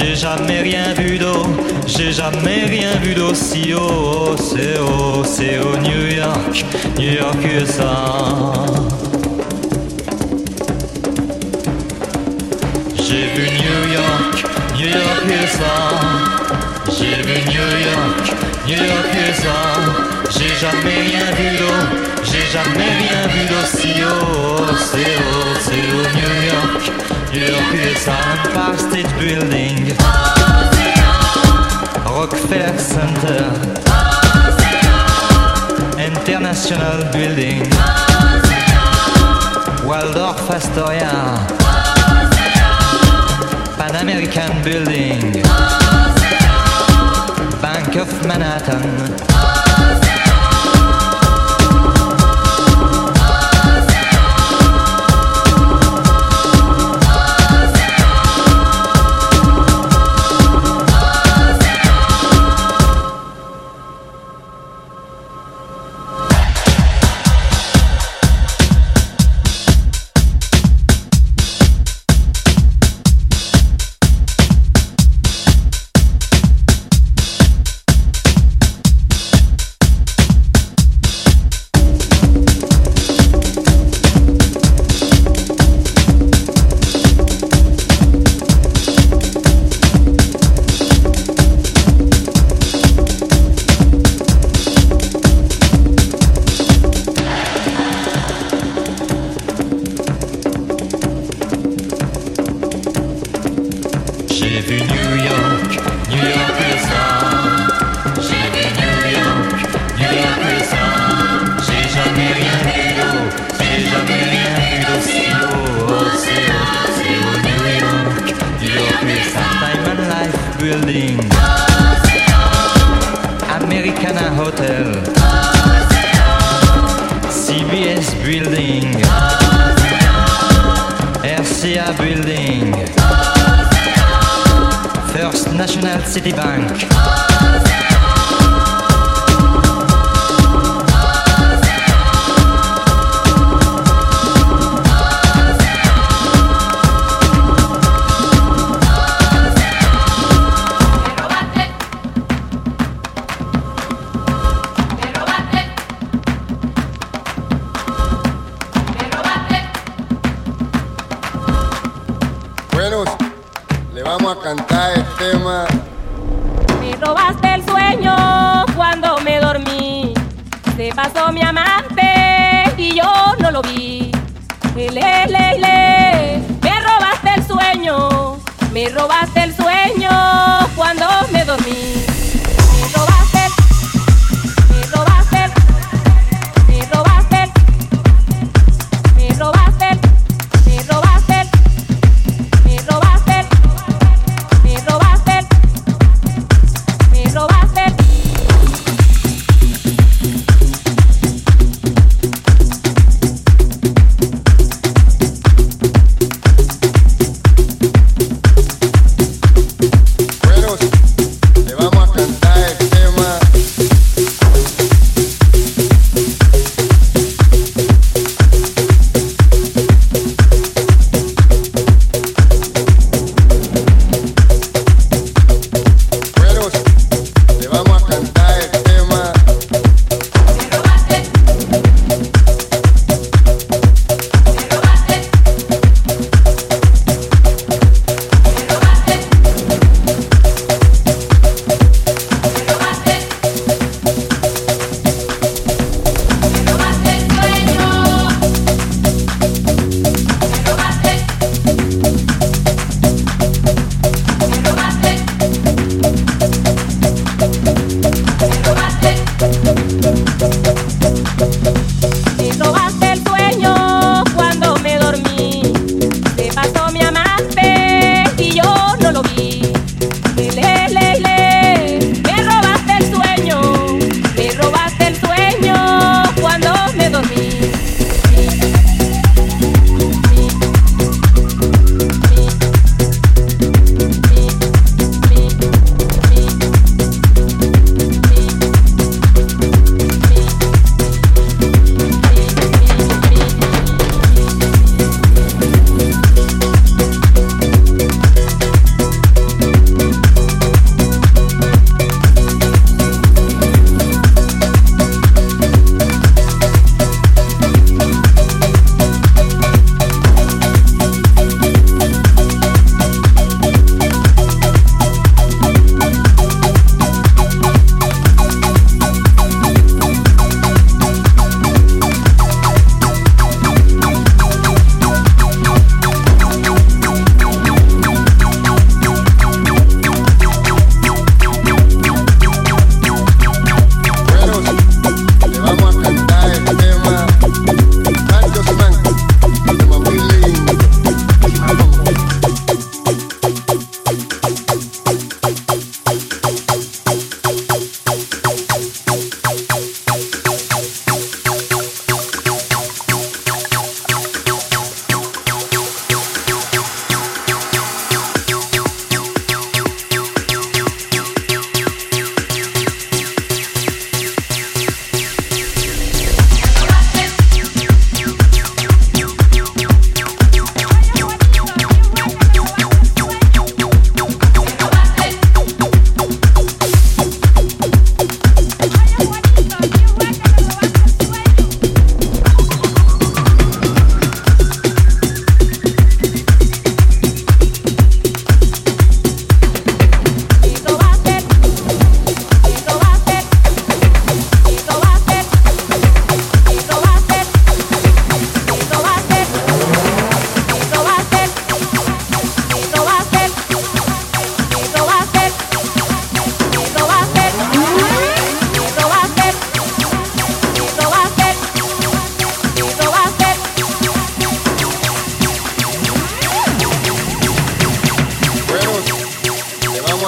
J'ai jamais rien vu d'eau, j'ai jamais rien vu d'aussi haut. C'est haut, c'est au New York, New York USA. J'ai vu New York, New York USA. J'ai vu New York, New York USA. J'ai jamais rien vu d'eau, j'ai jamais rien vu d'aussi haut. C'est haut, c'est haut, New York. New York is an Empire State Building. Rockefeller Center. International Building. Waldorf Astoria. Pan American Building. Bank of Manhattan.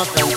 nothing.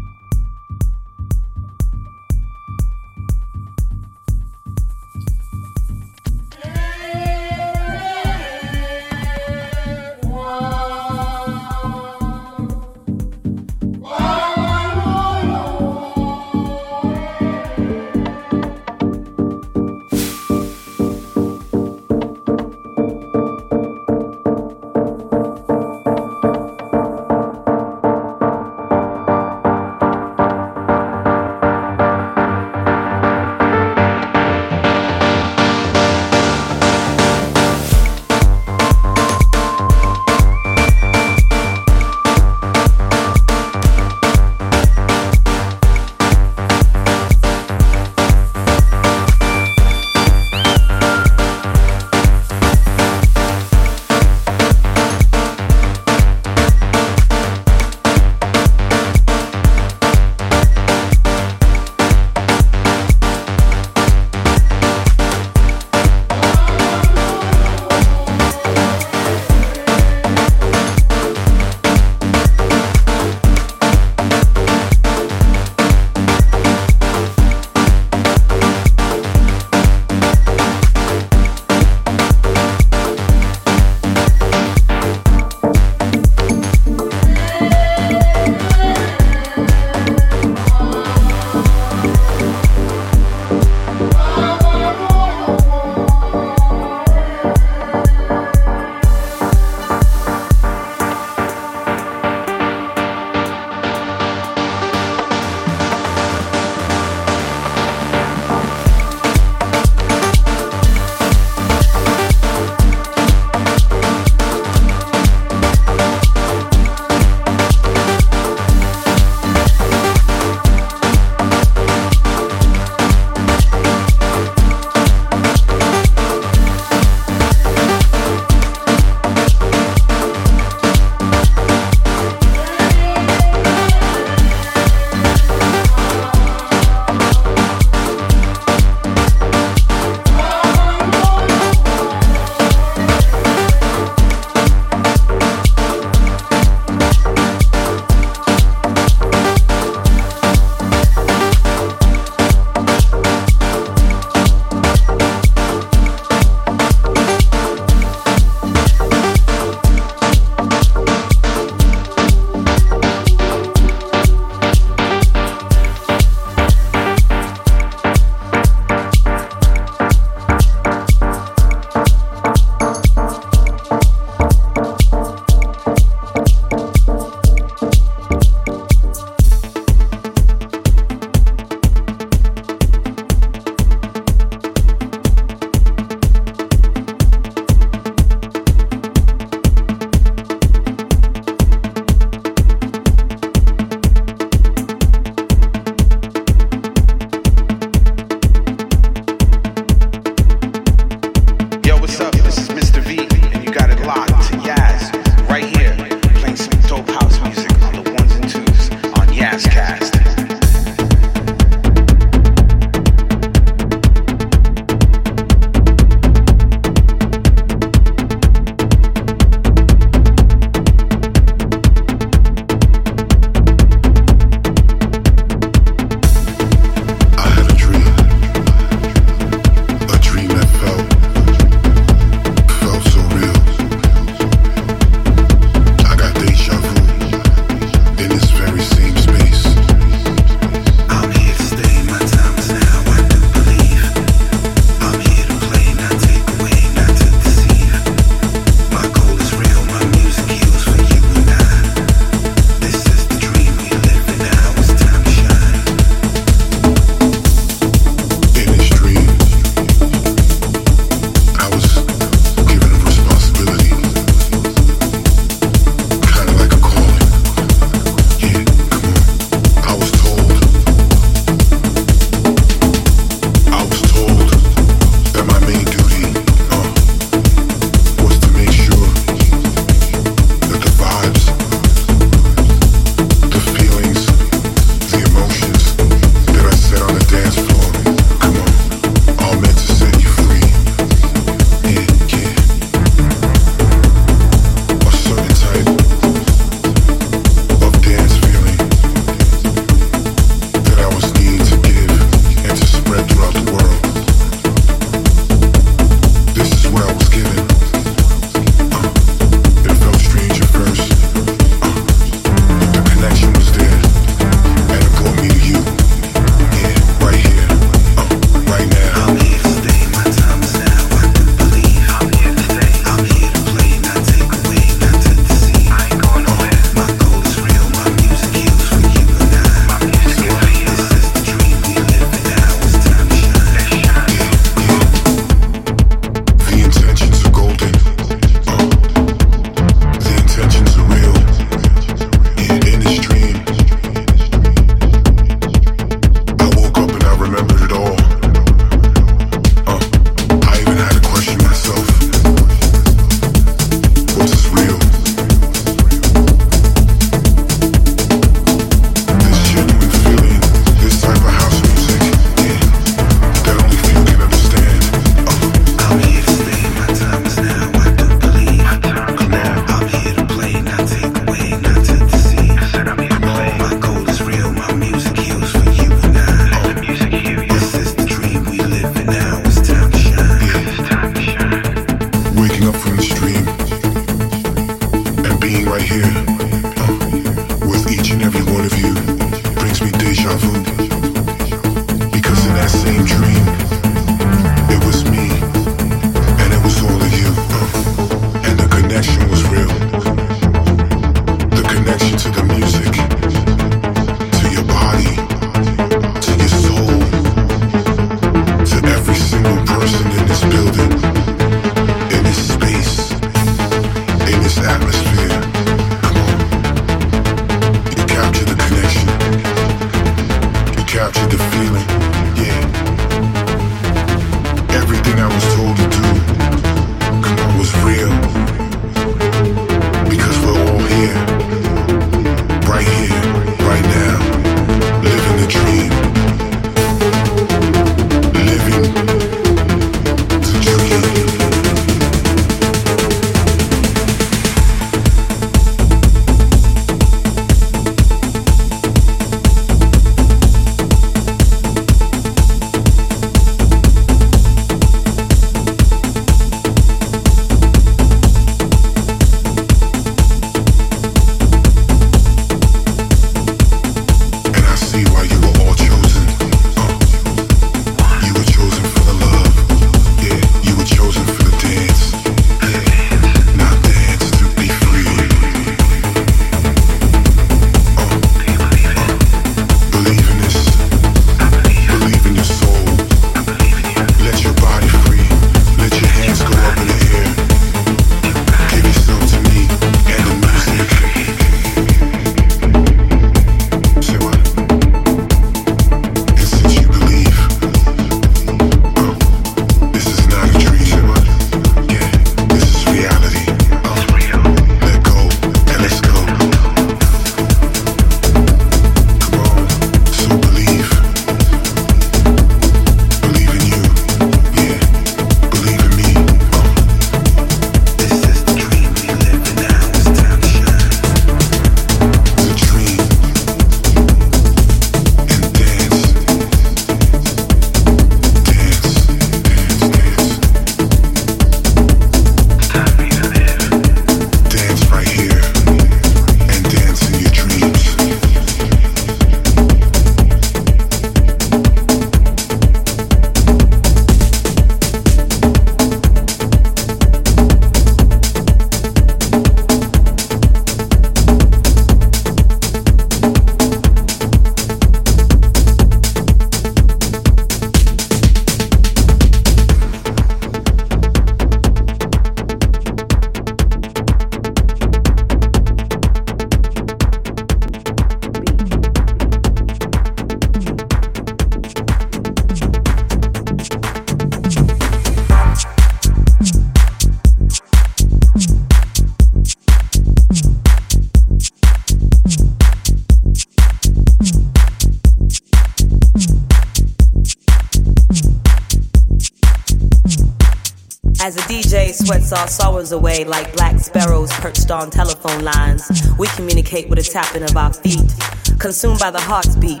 Away like black sparrows perched on telephone lines. We communicate with a tapping of our feet, consumed by the heart's beat.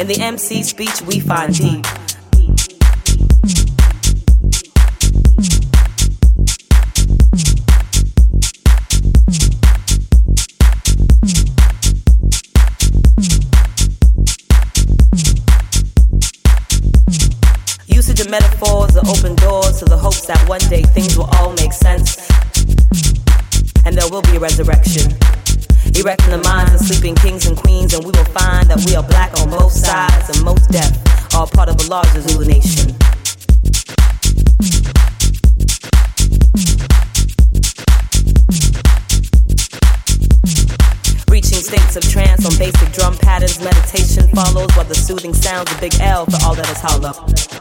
In the MC speech, we find deep. Metaphors are open doors to the hopes that one day things will all make sense and there will be a resurrection. Erecting the minds of sleeping kings and queens, and we will find that we are black on both sides and Mos Def, all part of a larger Zulu nation. Reaching states of trance on basic drum patterns, meditation follows while the soothing sounds of Big L for all that is hollow.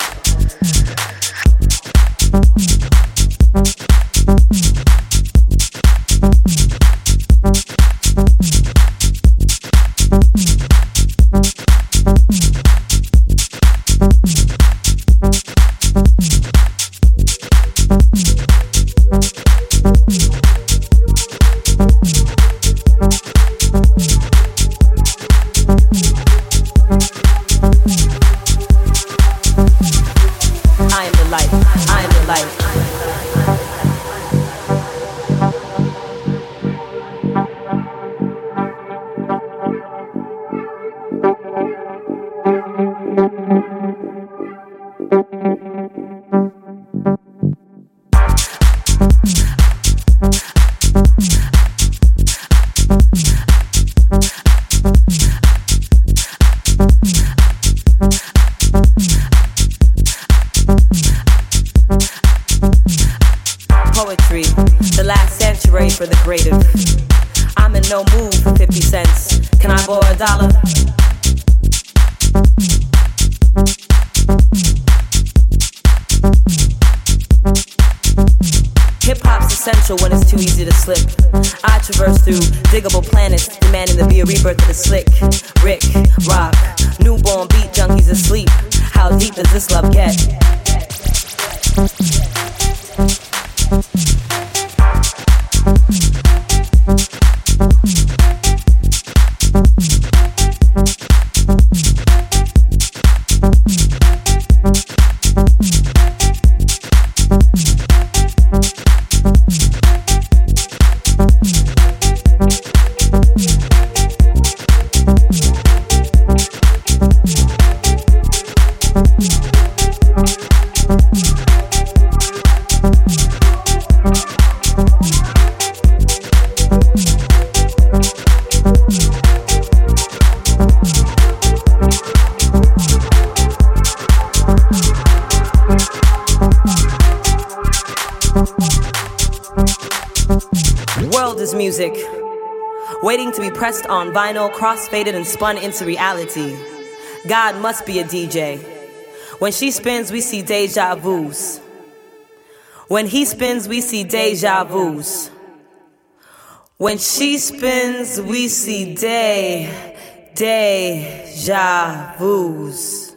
I'm in no mood for 50 cents. Can I borrow a dollar? Hip hop's essential when it's too easy to slip. I traverse through Digable Planets, demanding to be a rebirth of the slick. Rick, rock, newborn beat junkies asleep. How deep does this love get? Pressed on vinyl, cross-faded and spun into reality. God must be a DJ. When she spins, we see deja vus. When he spins, we see deja vus. When she spins, we see day, deja vus.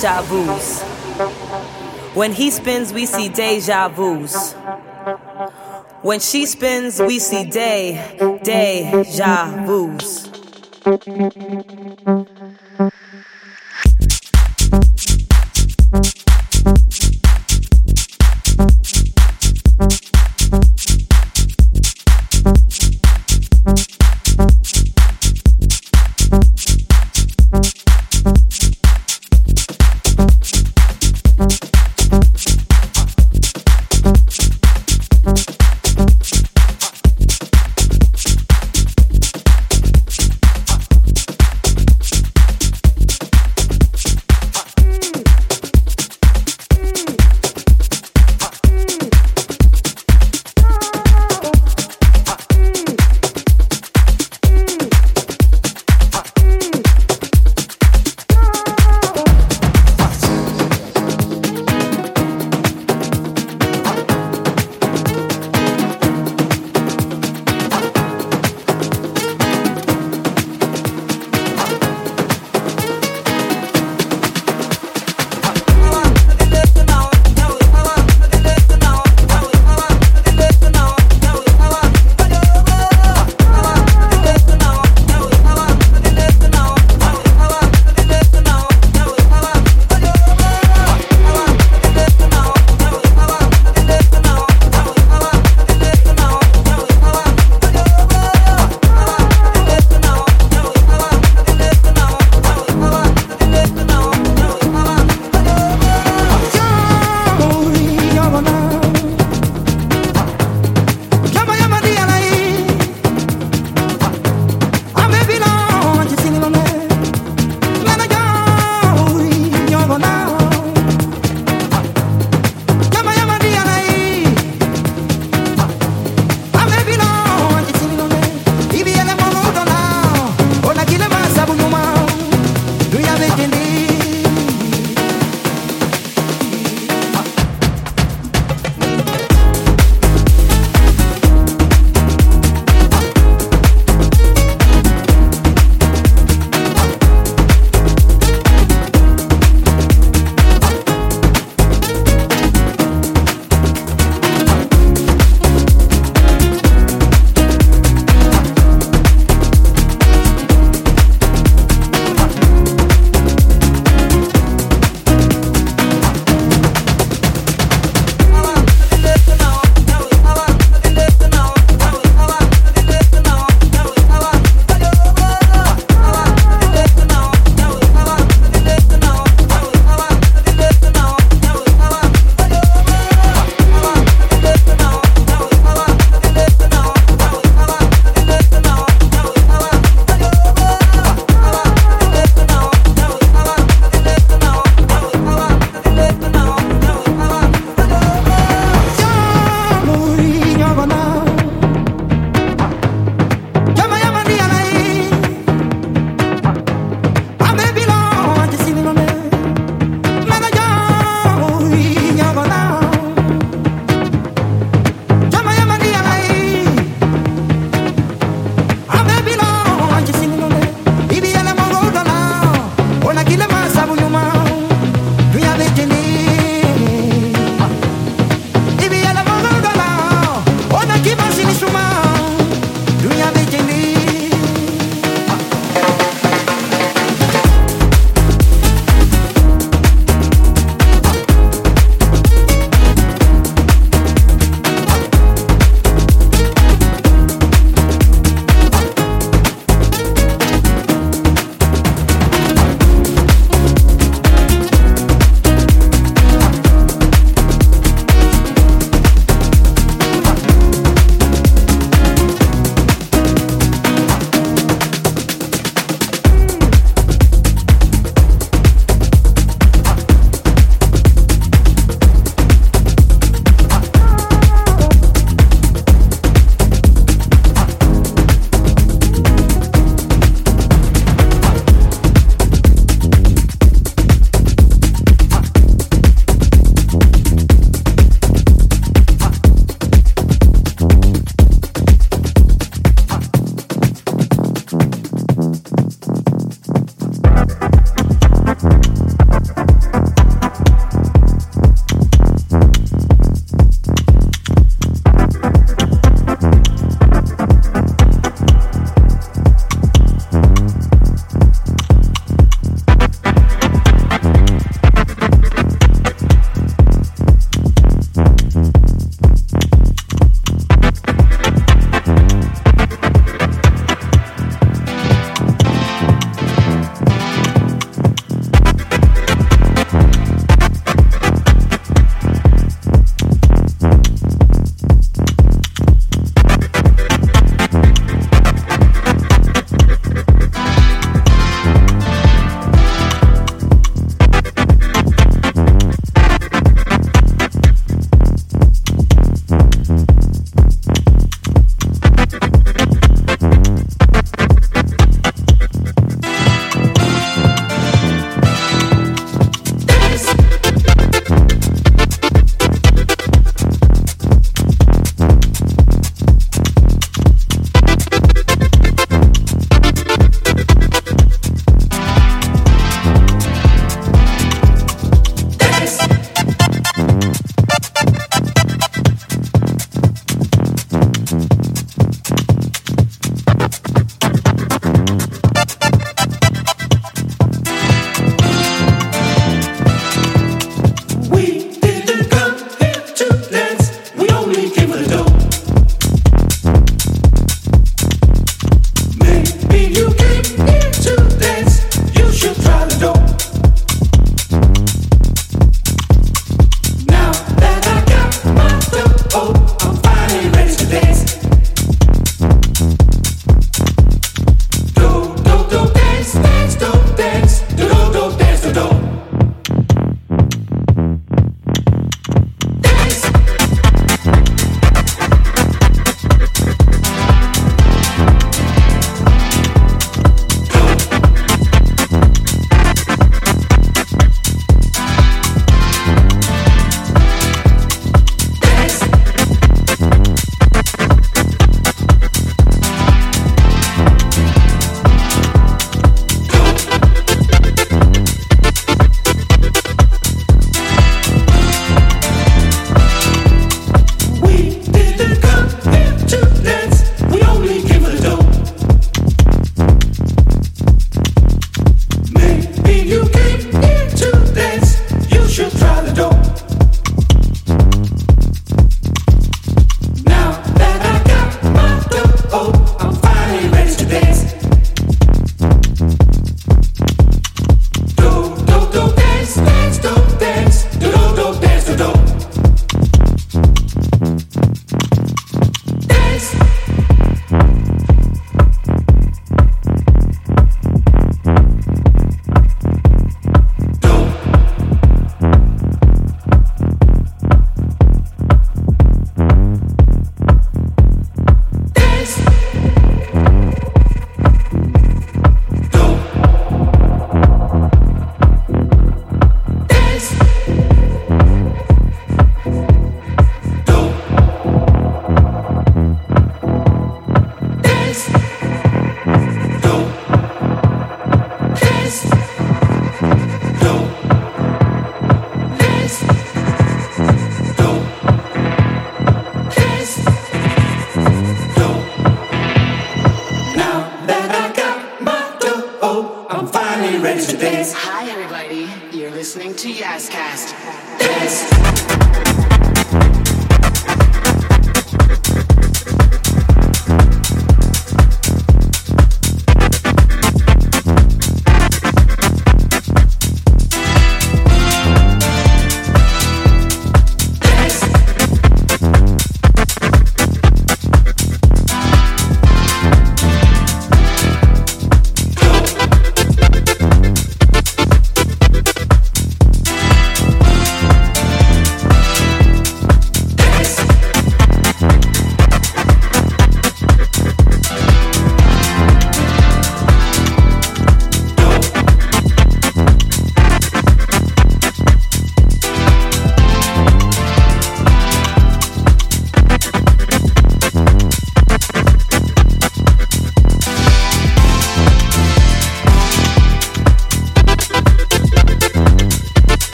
Deja vus. When he spins, we see deja vus. When she spins, we see day, deja vus.